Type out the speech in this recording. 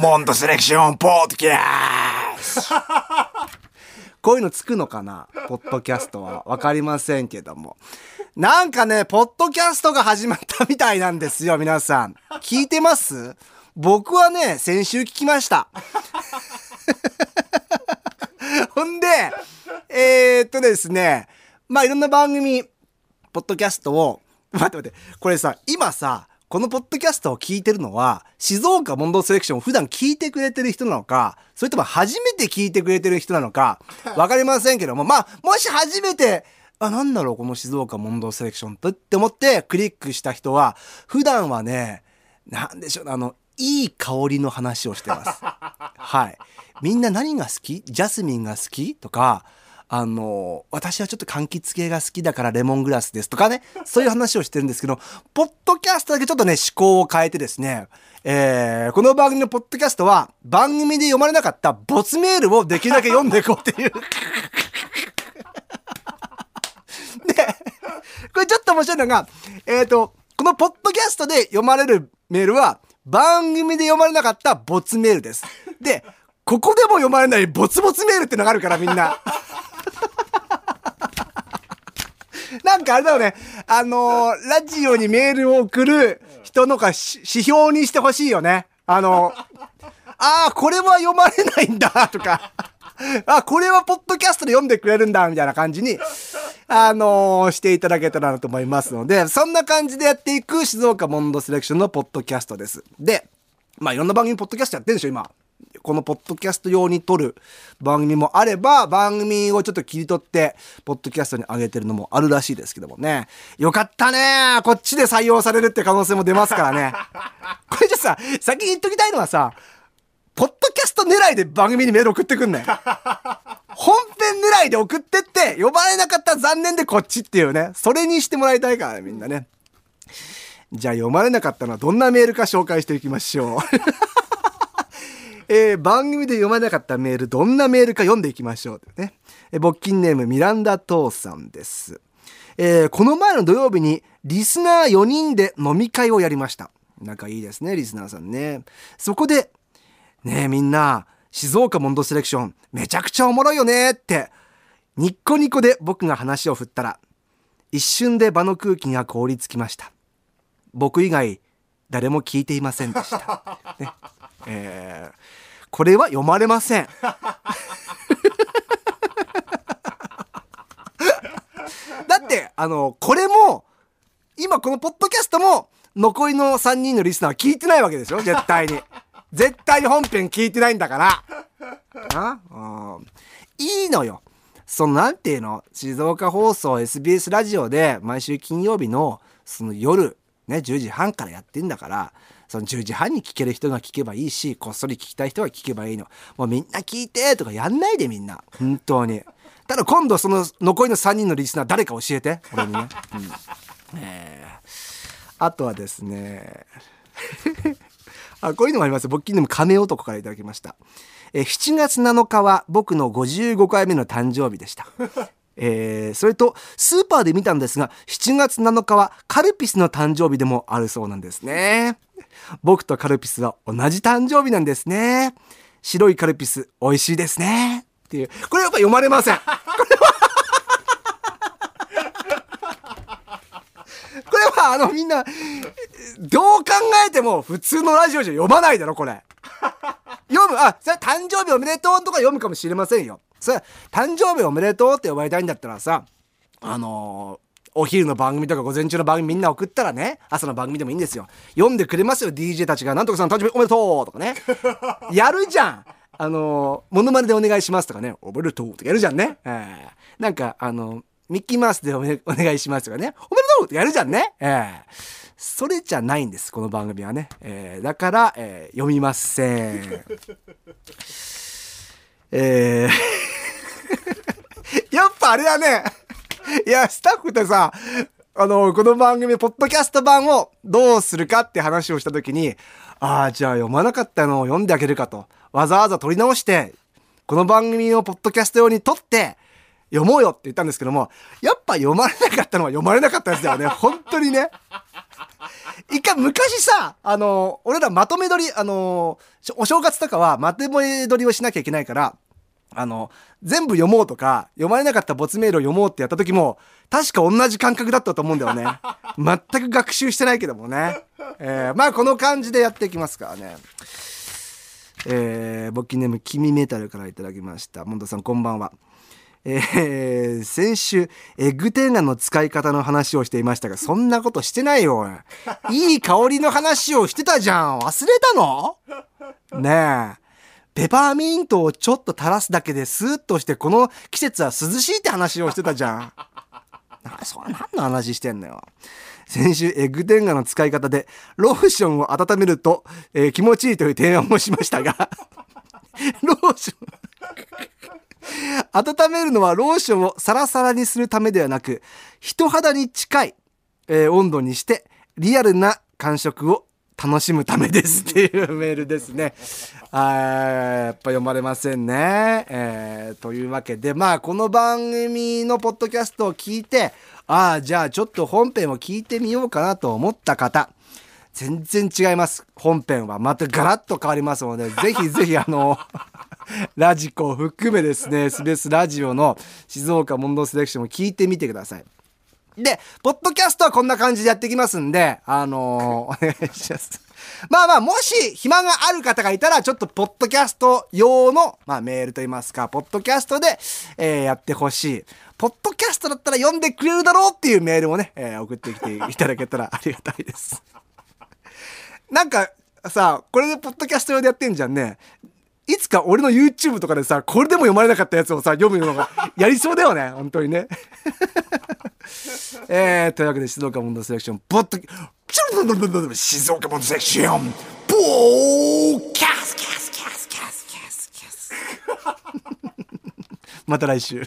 モンドセレクションポッドキャストこういうのつくのかな？ポッドキャストは。わかりませんけども。なんかね、ポッドキャストが始まったみたいなんですよ、皆さん。聞いてます？僕はね、先週聞きました。ほんで、えー、っとですね、まあいろんな番組、ポッドキャストを、待って待って、これさ、今さ、このポッドキャストを聞いてるのは、静岡問答セレクションを普段聞いてくれてる人なのか、それとも初めて聞いてくれてる人なのか、わかりませんけども、まあ、もし初めて、あ、なんだろう、この静岡問答セレクションってって思ってクリックした人は、普段はね、なんでしょう、あの、いい香りの話をしてます。はい。みんな何が好き？ジャスミンが好き？とか、あの、私はちょっと柑橘系が好きだからレモングラスですとかね、そういう話をしてるんですけど、ポッドキャストだけちょっとね、思考を変えてですね、えー、この番組のポッドキャストは番組で読まれなかった没メールをできるだけ読んでいこうっていう。で、これちょっと面白いのが、えっ、ー、と、このポッドキャストで読まれるメールは、番組で読まれなかった没メールです。で、ここでも読まれないボツボツメールってのがあるからみんな。なんかあれだよね。あのー、ラジオにメールを送る人のか指標にしてほしいよね。あのー、ああ、これは読まれないんだ、とか。あ、これはポッドキャストで読んでくれるんだ、みたいな感じに、あのー、していただけたらなと思いますので、そんな感じでやっていく静岡モンドセレクションのポッドキャストです。で、まあいろんな番組ポッドキャストやってるんでしょ、今。このポッドキャスト用に撮る番組もあれば、番組をちょっと切り取って、ポッドキャストに上げてるのもあるらしいですけどもね。よかったねこっちで採用されるって可能性も出ますからね。これじゃさ、先に言っときたいのはさ、ポッドキャスト狙いで番組にメール送ってくんね本編狙いで送ってって、呼ばれなかったら残念でこっちっていうね。それにしてもらいたいからね、みんなね。じゃあ読まれなかったのはどんなメールか紹介していきましょう。えー、番組で読まなかったメール、どんなメールか読んでいきましょう。ね。えー、勃起ネームミランダトーさんです。えー、この前の土曜日にリスナー4人で飲み会をやりました。仲いいですね、リスナーさんね。そこで、ねえみんな、静岡モンドセレクション、めちゃくちゃおもろいよねって、ニッコニコで僕が話を振ったら、一瞬で場の空気が凍りつきました。僕以外、誰も聞いていませんでした。ねえー、これは読まれません。だって、あの、これも、今このポッドキャストも、残りの3人のリスナーは聞いてないわけでしょ？絶対に。絶対に本編聞いてないんだから。あ？うん、いいのよ。その、なんていうの？静岡放送 SBS ラジオで毎週金曜日のその夜、ね、10時半からやってんだから、その10時半に聞ける人が聞けばいいし、こっそり聞きたい人は聞けばいいの。もうみんな聞いてとかやんないでみんな。本当に。ただ今度その残りの3人のリスナー誰か教えて。俺にね。うん、えー、あとはですね。あ、こういうのもあります。僕でも亀男からいただきました。え7月7日は僕の55回目の誕生日でした。えー、それとスーパーで見たんですが7月7日はカルピスの誕生日でもあるそうなんですね。僕とカルピスは同じ誕生日なんですね。白いカルピス美味しいですね。っていう。これやっぱ読まれません。これは これはあのみんなどう考えても普通のラジオじゃ読まないだろこれ。読む。あそれ誕生日おめでとうとか読むかもしれませんよ。それ誕生日おめでとうって呼ばれたいんだったらさあのーお昼の番組とか午前中の番組みんな送ったらね、朝の番組でもいいんですよ。読んでくれますよ、DJ たちが。なんとかさん誕生日おめでとうとかね。やるじゃんあのー、モノマネでお願いしますとかね、おめでとうとかやるじゃんね。えー、なんか、あの、ミッキーマウスでお願いしますとかね、おめでとうってやるじゃんね。えー、それじゃないんです、この番組はね。えー、だから、えー、読みません。えー やっぱあれだね。いや、スタッフってさ、あの、この番組、ポッドキャスト版をどうするかって話をした時に、ああ、じゃあ読まなかったのを読んであげるかと。わざわざ撮り直して、この番組をポッドキャスト用に撮って、読もうよって言ったんですけども、やっぱ読まれなかったのは読まれなかったですよね。本当にね。昔さ、あの、俺らまとめ撮り、あの、お正月とかはまとめ撮りをしなきゃいけないから、あの、全部読もうとか、読まれなかった没メールを読もうってやった時も、確か同じ感覚だったと思うんだよね。全く学習してないけどもね。えーまあこの感じでやっていきますからね。えー、ボッキーネーム、君メタルからいただきました。モンドさん、こんばんは。えー先週、エッグテンガの使い方の話をしていましたが、そんなことしてないよ。いい香りの話をしてたじゃん。忘れたの？ねえ。ペパーミントをちょっと垂らすだけでスーッとして、この季節は涼しいって話をしてたじゃん。なそれ何の話してんのよ。先週、エッグテンガの使い方で、ローションを温めると、えー気持ちいいという提案もしましたが、ロ、温めるのはローションをサラサラにするためではなく、人肌に近い、えー温度にして、リアルな感触を楽しむためですっていうメールですね。あやっぱ読まれませんね。えーというわけで、まあ、この番組のポッドキャストを聞いて、ああ、じゃあちょっと本編を聞いてみようかなと思った方、全然違います。本編はまたガラッと変わりますので、ぜひぜひあの、ラジコを含めですね、スベスラジオの静岡問答セレクションを聞いてみてください。で、ポッドキャストはこんな感じでやっていきますんで、あのー お願いします。まあまあ、もし暇がある方がいたら、ちょっとポッドキャスト用の、まあメールといいますか、ポッドキャストで、えーやってほしい。ポッドキャストだったら読んでくれるだろうっていうメールもね、えー送ってきていただけたらありがたいです。なんかさ、これでポッドキャスト用でやってんじゃんね。いつか俺の YouTube とかでさ、これでも読まれなかったやつをさ、読むのが やりそうだよね、本当にね。えー、というわけで静岡モンドセレクション、ポッドキ静岡モンドセレクション、ポーキャスキャスキャスキャスキャスキャス。また来週。